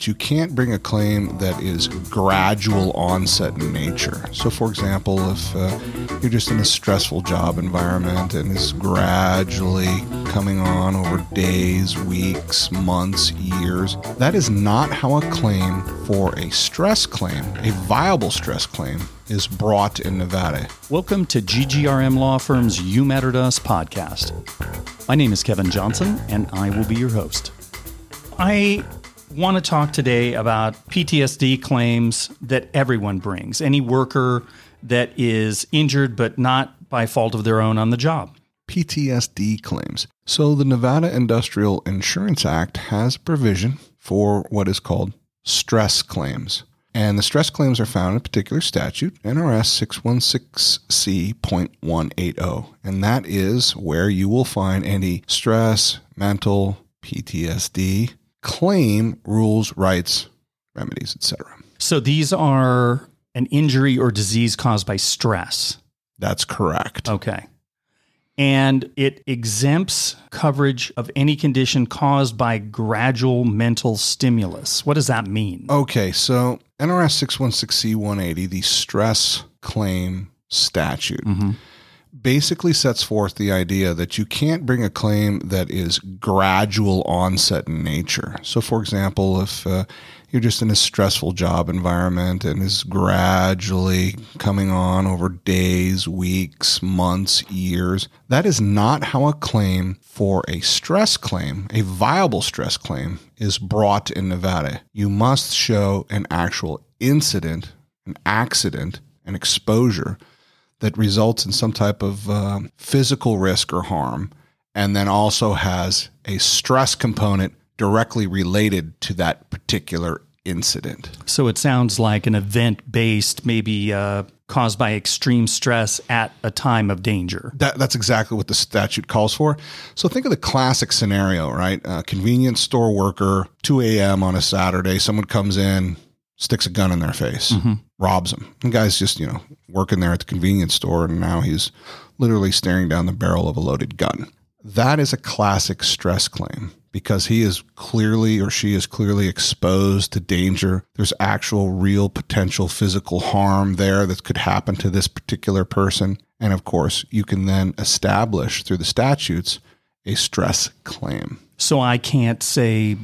You can't bring a claim that is gradual onset in nature. So, for example, if uh, you're just in a stressful job environment and it's gradually coming on over days, weeks, months, years, that is not how a claim for a stress claim, a viable stress claim, is brought in Nevada. Welcome to GGRM Law Firm's You Matter to Us podcast. My name is Kevin Johnson, and I will be your host. I want to talk today about PTSD claims that everyone brings, any worker that is injured but not by fault of their own on the job. PTSD claims. So, the Nevada Industrial Insurance Act has provision for what is called stress claims. And the stress claims are found in a particular statute, NRS 616C.180. And that is where you will find any stress, mental, PTSD, claim rules, rights, remedies, etc. So these are an injury or disease caused by stress. That's correct. Okay. And it exempts coverage of any condition caused by gradual mental stimulus. What does that mean? Okay, so NRS 616C180, the stress claim statute, Mm-hmm. Basically sets forth the idea that you can't bring a claim that is gradual onset in nature. So, for example, if uh, you're just in a stressful job environment and is gradually coming on over days, weeks, months, years, that is not how a claim for a stress claim, a viable stress claim, is brought in Nevada. You must show an actual incident, an accident, an exposure that results in some type of um, physical risk or harm, and then also has a stress component directly related to that particular incident. So it sounds like an event based, maybe uh, caused by extreme stress at a time of danger. That, that's exactly what the statute calls for. So think of the classic scenario, right? A convenience store worker, 2 a.m. on a Saturday, someone comes in, sticks a gun in their face, mm-hmm. robs them. The guy's just, you know, working there at the convenience store, and now he's literally staring down the barrel of a loaded gun. That is a classic stress claim because he is clearly or she is clearly exposed to danger. There's actual real potential physical harm there that could happen to this particular person. And of course, you can then establish through the statutes a stress claim. So I can't say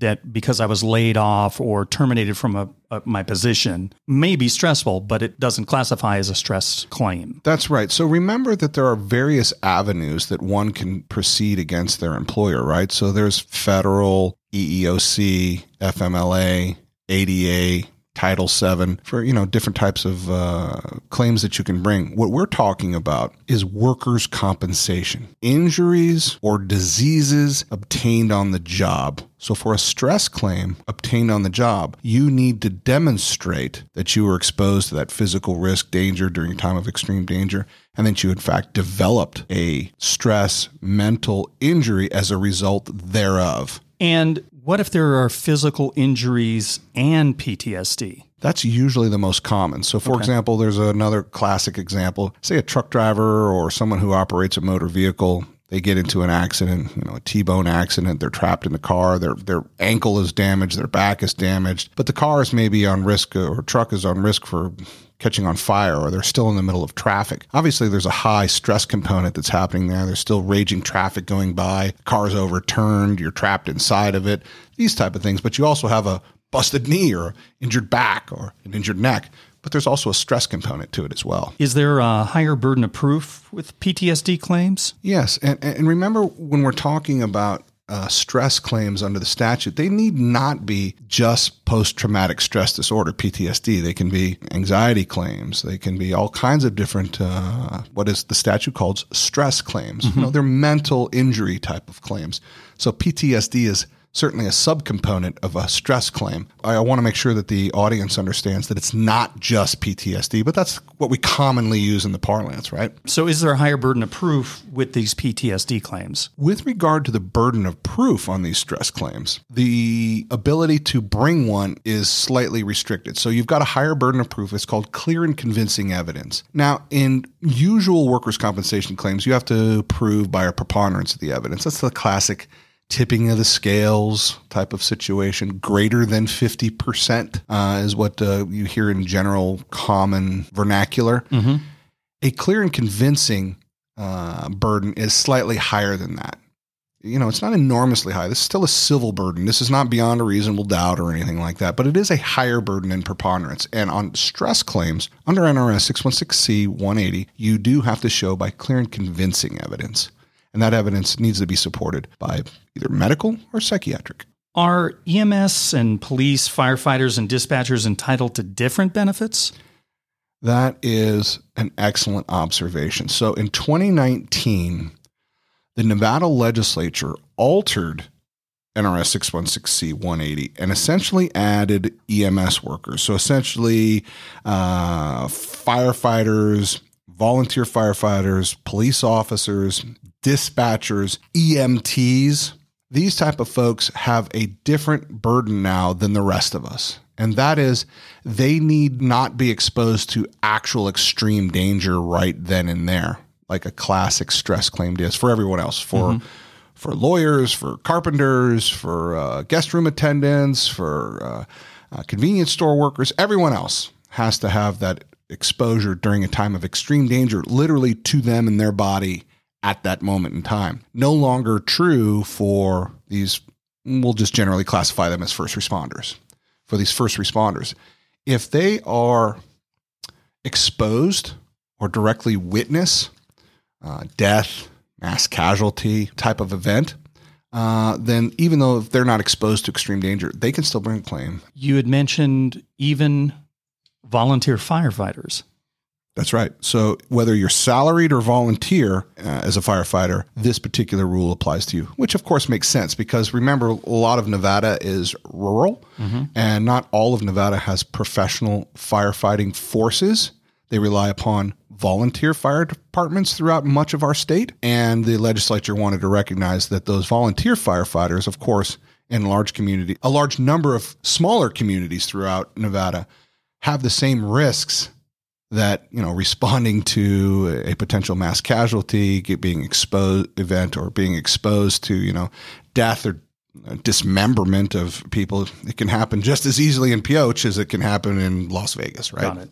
that because I was laid off or terminated from a, a, my position may be stressful, but it doesn't classify as a stress claim. That's right. So remember that there are various avenues that one can proceed against their employer, right? So there's federal, EEOC, FMLA, ADA, Title VII for you know different types of uh, claims that you can bring. What we're talking about is workers' compensation, injuries or diseases obtained on the job. So for a stress claim obtained on the job, you need to demonstrate that you were exposed to that physical risk, danger during a time of extreme danger, and that you in fact developed a stress mental injury as a result thereof. And what if there are physical injuries and PTSD? That's usually the most common. So, for example, there's another classic example. Say a truck driver or someone who operates a motor vehicle. They get into an accident, you know, a T-bone accident. They're trapped in the car. Their their ankle is damaged. Their back is damaged. But the car is maybe on risk, or truck is on risk for catching on fire, or they're still in the middle of traffic. Obviously, there's a high stress component that's happening there. There's still raging traffic going by. Car's overturned. You're trapped inside of it. These type of things. But you also have a busted knee or injured back or an injured neck. But there's also a stress component to it as well. Is there a higher burden of proof with PTSD claims? Yes, and and remember when we're talking about uh, stress claims under the statute, they need not be just post traumatic stress disorder (PTSD). They can be anxiety claims. They can be all kinds of different uh, what is the statute called stress claims. You know, they're mental injury type of claims. So PTSD is certainly a subcomponent of a stress claim. I, I want to make sure that the audience understands that it's not just PTSD, but that's what we commonly use in the parlance, right? So, is there a higher burden of proof with these PTSD claims? With regard to the burden of proof on these stress claims, the ability to bring one is slightly restricted. So you've got a higher burden of proof. It's called clear and convincing evidence. Now, in usual workers' compensation claims, you have to prove by a preponderance of the evidence. That's the classic tipping of the scales type of situation. Greater than 50% uh, is what uh, you hear in general common vernacular. Mm-hmm. A clear and convincing uh, burden is slightly higher than that. You know, it's not enormously high. This is still a civil burden. This is not beyond a reasonable doubt or anything like that, but it is a higher burden in preponderance. And on stress claims under NRS 616C 180, you do have to show by clear and convincing evidence. And that evidence needs to be supported by either medical or psychiatric. Are EMS and police, firefighters, and dispatchers entitled to different benefits? That is an excellent observation. So in 2019, the Nevada legislature altered NRS 616C 180 and essentially added EMS workers. So essentially, uh, firefighters, volunteer firefighters, police officers, dispatchers, EMTs. These type of folks have a different burden now than the rest of us. And that is they need not be exposed to actual extreme danger right then and there like a classic stress claim is for everyone else for mm-hmm. for lawyers for carpenters for uh, guest room attendants for uh, uh, convenience store workers everyone else has to have that exposure during a time of extreme danger literally to them and their body at that moment in time no longer true for these we'll just generally classify them as first responders for these first responders if they are exposed or directly witness uh, death, mass casualty type of event, uh, then even though they're not exposed to extreme danger, they can still bring a claim. You had mentioned even volunteer firefighters. That's right. So whether you're salaried or volunteer uh, as a firefighter, this particular rule applies to you, which of course makes sense because remember, a lot of Nevada is rural mm-hmm. and not all of Nevada has professional firefighting forces. They rely upon volunteer fire departments throughout much of our state. And the legislature wanted to recognize that those volunteer firefighters, of course, in large community, a large number of smaller communities throughout Nevada have the same risks that you know responding to a potential mass casualty being exposed event or being exposed to you know death or dismemberment of people it can happen just as easily in Pioche as it can happen in Las Vegas right Got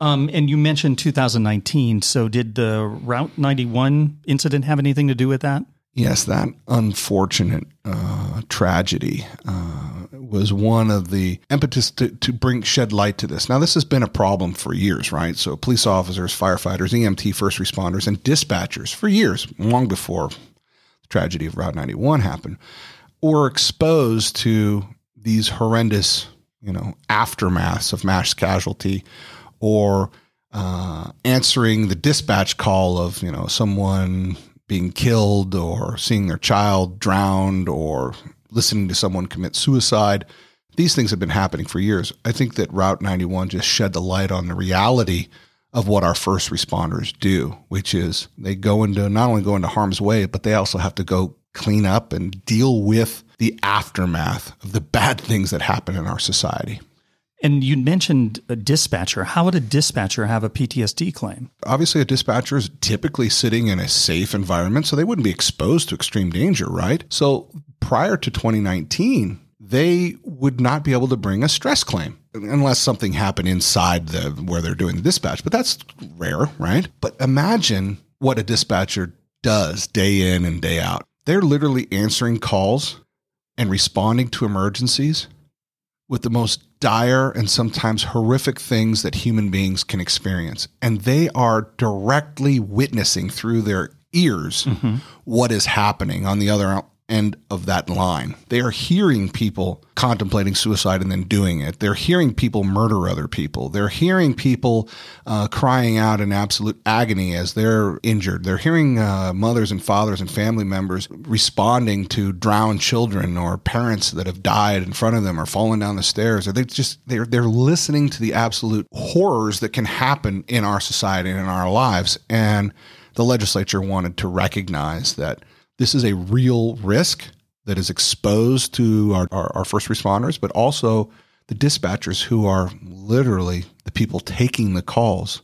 um, and you mentioned 2019. So did the Route 91 incident have anything to do with that? Yes, that unfortunate uh, tragedy uh, was one of the impetus to, to bring shed light to this. Now, this has been a problem for years, right? So, police officers, firefighters, EMT first responders, and dispatchers for years, long before the tragedy of Route 91 happened, were exposed to these horrendous, you know, aftermaths of mass casualty or uh, answering the dispatch call of you know someone being killed or seeing their child drowned or listening to someone commit suicide. These things have been happening for years. I think that Route 91 just shed the light on the reality of what our first responders do, which is they go into not only go into harm's way, but they also have to go clean up and deal with the aftermath of the bad things that happen in our society. And you mentioned a dispatcher. How would a dispatcher have a PTSD claim? Obviously, a dispatcher is typically sitting in a safe environment, so they wouldn't be exposed to extreme danger, right? So prior to 2019, they would not be able to bring a stress claim unless something happened inside the where they're doing the dispatch. But that's rare, right? But imagine what a dispatcher does day in and day out. They're literally answering calls and responding to emergencies with the most dire and sometimes horrific things that human beings can experience. And they are directly witnessing through their ears mm-hmm. what is happening on the other end of that line. They are hearing people contemplating suicide and then doing it. They're hearing people murder other people. They're hearing people uh, crying out in absolute agony as they're injured. They're hearing uh, mothers and fathers and family members responding to drowned children or parents that have died in front of them or fallen down the stairs. Or they just they're they're listening to the absolute horrors that can happen in our society and in our lives. And the legislature wanted to recognize that this is a real risk that is exposed to our, our, our, first responders, but also the dispatchers who are literally the people taking the calls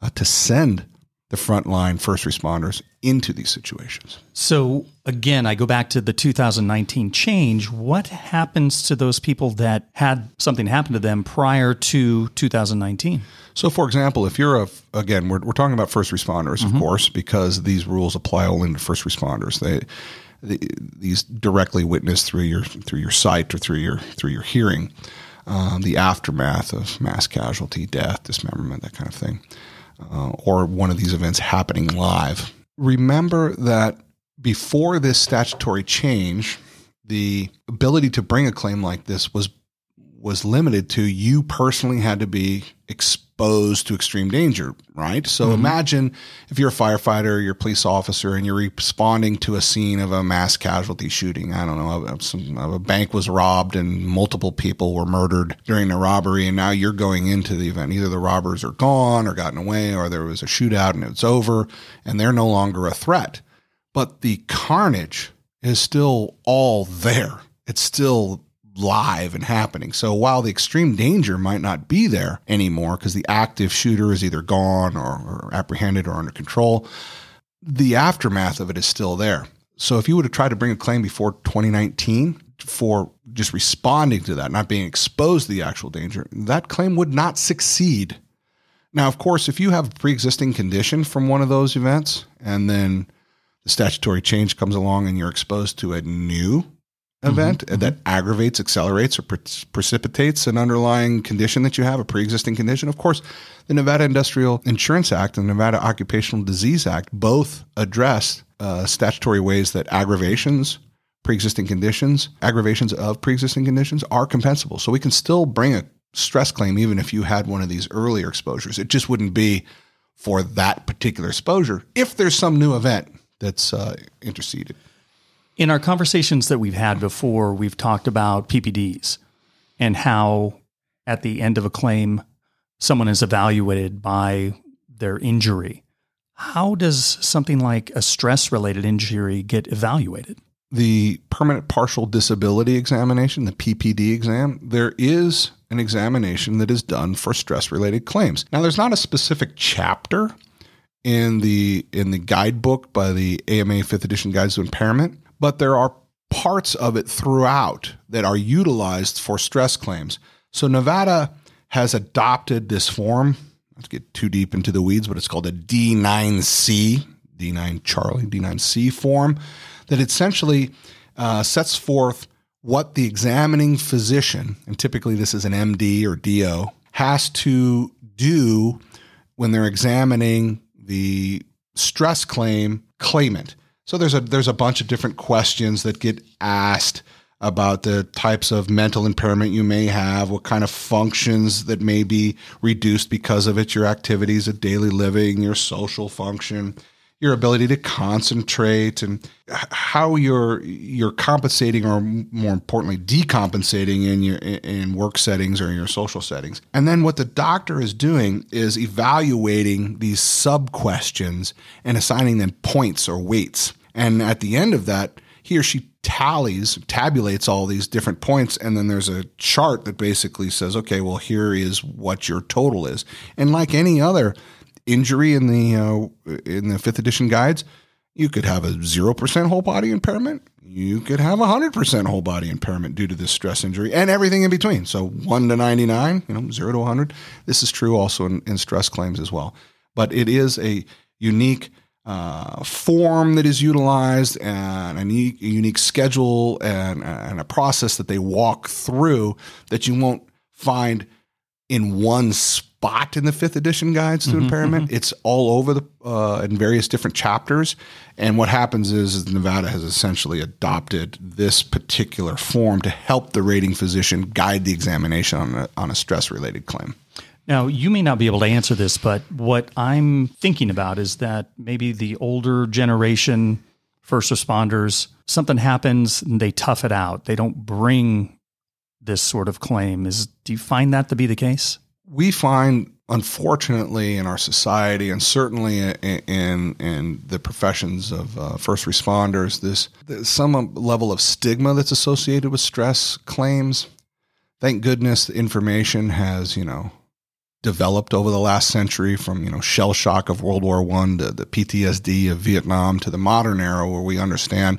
uh, to send the frontline first responders into these situations. So, again, I go back to the 2019 change. What happens to those people that had something happen to them prior to 2019? So, for example, if you're a, again, we're, we're talking about first responders, mm-hmm. of course, because these rules apply only to first responders. They, the, these directly witnessed through your through your sight or through your through your hearing, um, the aftermath of mass casualty, death, dismemberment, that kind of thing uh, or one of these events happening live. Remember that before this statutory change, the ability to bring a claim like this was was limited to you personally had to be exposed to extreme danger, right? So mm-hmm. imagine if you're a firefighter, you're a police officer, and you're responding to a scene of a mass casualty shooting. I don't know, some, a bank was robbed and multiple people were murdered during the robbery, and now you're going into the event. Either the robbers are gone or gotten away, or there was a shootout and it's over, and they're no longer a threat. But the carnage is still all there. It's still live and happening. So while the extreme danger might not be there anymore because the active shooter is either gone or, or, apprehended or under control, the aftermath of it is still there. So if you would have tried to bring a claim before 2019 for just responding to that, not being exposed to the actual danger, that claim would not succeed. Now, of course, if you have a pre existing condition from one of those events and then the statutory change comes along and you're exposed to a new event mm-hmm. that aggravates, accelerates, or pre- precipitates an underlying condition that you have, a pre existing condition. Of course, the Nevada Industrial Insurance Act and the Nevada Occupational Disease Act both address uh, statutory ways that aggravations, pre existing conditions, aggravations of pre existing conditions are compensable. So we can still bring a stress claim even if you had one of these earlier exposures. It just wouldn't be for that particular exposure if there's some new event that's uh, interceded. In our conversations that we've had before, we've talked about PPDs and how at the end of a claim, someone is evaluated by their injury. How does something like a stress related injury get evaluated? The permanent partial disability examination, the PPD exam, there is an examination that is done for stress related claims. Now, there's not a specific chapter in the in the guidebook by the AMA 5th edition Guides to Impairment but there are parts of it throughout that are utilized for stress claims. So Nevada has adopted this form. Let's get too deep into the weeds, but it's called a D9C, D9 Charlie, D9C form that essentially uh, sets forth what the examining physician, and typically this is an MD or DO, has to do when they're examining the stress claim claimant. So there's a there's a bunch of different questions that get asked about the types of mental impairment you may have, what kind of functions that may be reduced because of it, your activities of daily living, your social function, your ability to concentrate, and how you're you're compensating, or more importantly, decompensating in your in work settings or in your social settings. And then what the doctor is doing is evaluating these sub questions and assigning them points or weights. And at the end of that, he or she tallies, tabulates all these different points, and then there's a chart that basically says, okay, well, here is what your total is. And like any other injury in the uh, in the fifth edition guides, you could have a zero percent whole body impairment. You could have a hundred percent whole body impairment due to this stress injury, and everything in between. So one to ninety nine, you know, zero to hundred. This is true also in, in stress claims as well. But it is a unique uh, form that is utilized and a unique, a unique schedule and, and, a process that they walk through that you won't find in one spot in the fifth edition guides to mm-hmm, impairment. Mm-hmm. It's all over the uh, in various different chapters. And what happens is, is Nevada has essentially adopted this particular form to help the rating physician guide the examination on a, on a stress related claim. Now, you may not be able to answer this, but what I'm thinking about is that maybe the older generation first responders, something happens and they tough it out. They don't bring this sort of claim. Is do you find that to be the case? We find unfortunately in our society and certainly in in, the professions of uh, first responders this some level of stigma that's associated with stress claims. Thank goodness the information has you know developed over the last century from you know shell shock of World War One to the PTSD of Vietnam to the modern era where we understand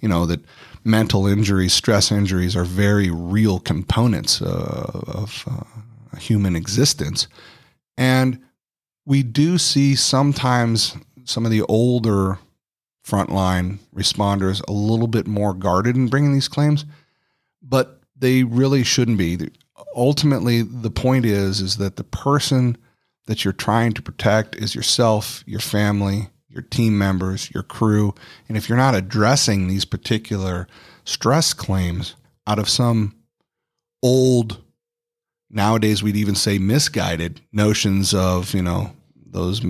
you know that mental injuries, stress injuries are very real components uh, of uh, human existence, and we do see sometimes some of the older frontline responders a little bit more guarded in bringing these claims, but they really shouldn't be. Ultimately, the point is is that the person that you're trying to protect is yourself, your family, your team members, your crew, and if you're not addressing these particular stress claims out of some old nowadays we'd even say misguided notions of, you know, those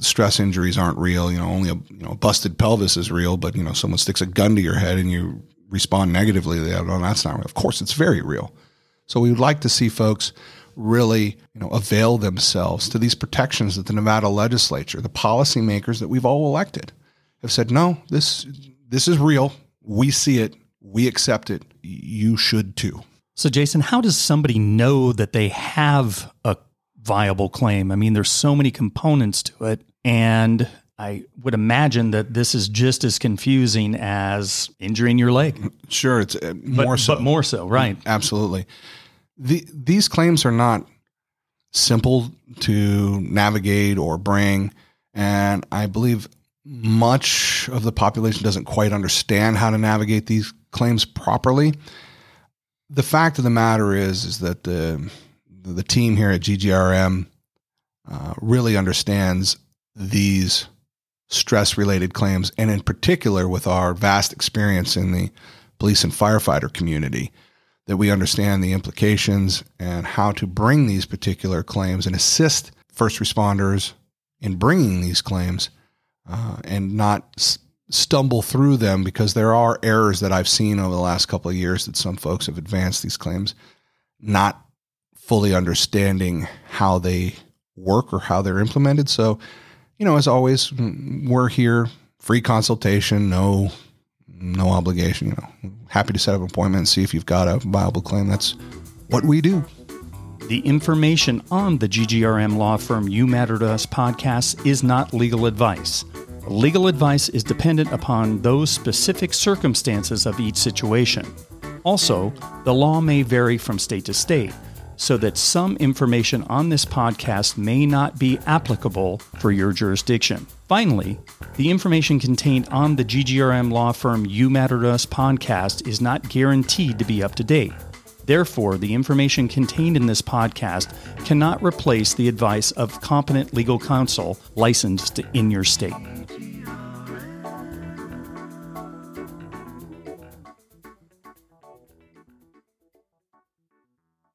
stress injuries aren't real. You know, only a you know busted pelvis is real, but you know someone sticks a gun to your head and you respond negatively. They no, that's not real. Of course, it's very real. So we would like to see folks really you know avail themselves to these protections that the Nevada legislature, the policymakers that we've all elected, have said. No, this this is real. We see it. We accept it. You should too. So, Jason, how does somebody know that they have a viable claim. I mean, there's so many components to it. And I would imagine that this is just as confusing as injuring your leg. Sure, it's uh, more but, so. But more so, right? Absolutely. The, these claims are not simple to navigate or bring. And I believe much of the population doesn't quite understand how to navigate these claims properly. The fact of the matter is, is that the the team here at GGRM uh, really understands these stress related claims, and in particular with our vast experience in the police and firefighter community, that we understand the implications and how to bring these particular claims and assist first responders in bringing these claims uh, and not stumble through them because there are errors that I've seen over the last couple of years that some folks have advanced these claims not fully understanding how they work or how they're implemented. So, you know, as always, we're here, free consultation, no no obligation, you know. Happy to set up an appointment and see if you've got a viable claim. That's what we do. The information on the GGRM law firm You Matter to Us podcast is not legal advice. Legal advice is dependent upon those specific circumstances of each situation. Also, the law may vary from state to state so that some information on this podcast may not be applicable for your jurisdiction. Finally, the information contained on the GGRM law firm You Matter to Us podcast is not guaranteed to be up to date. Therefore, the information contained in this podcast cannot replace the advice of competent legal counsel licensed in your state.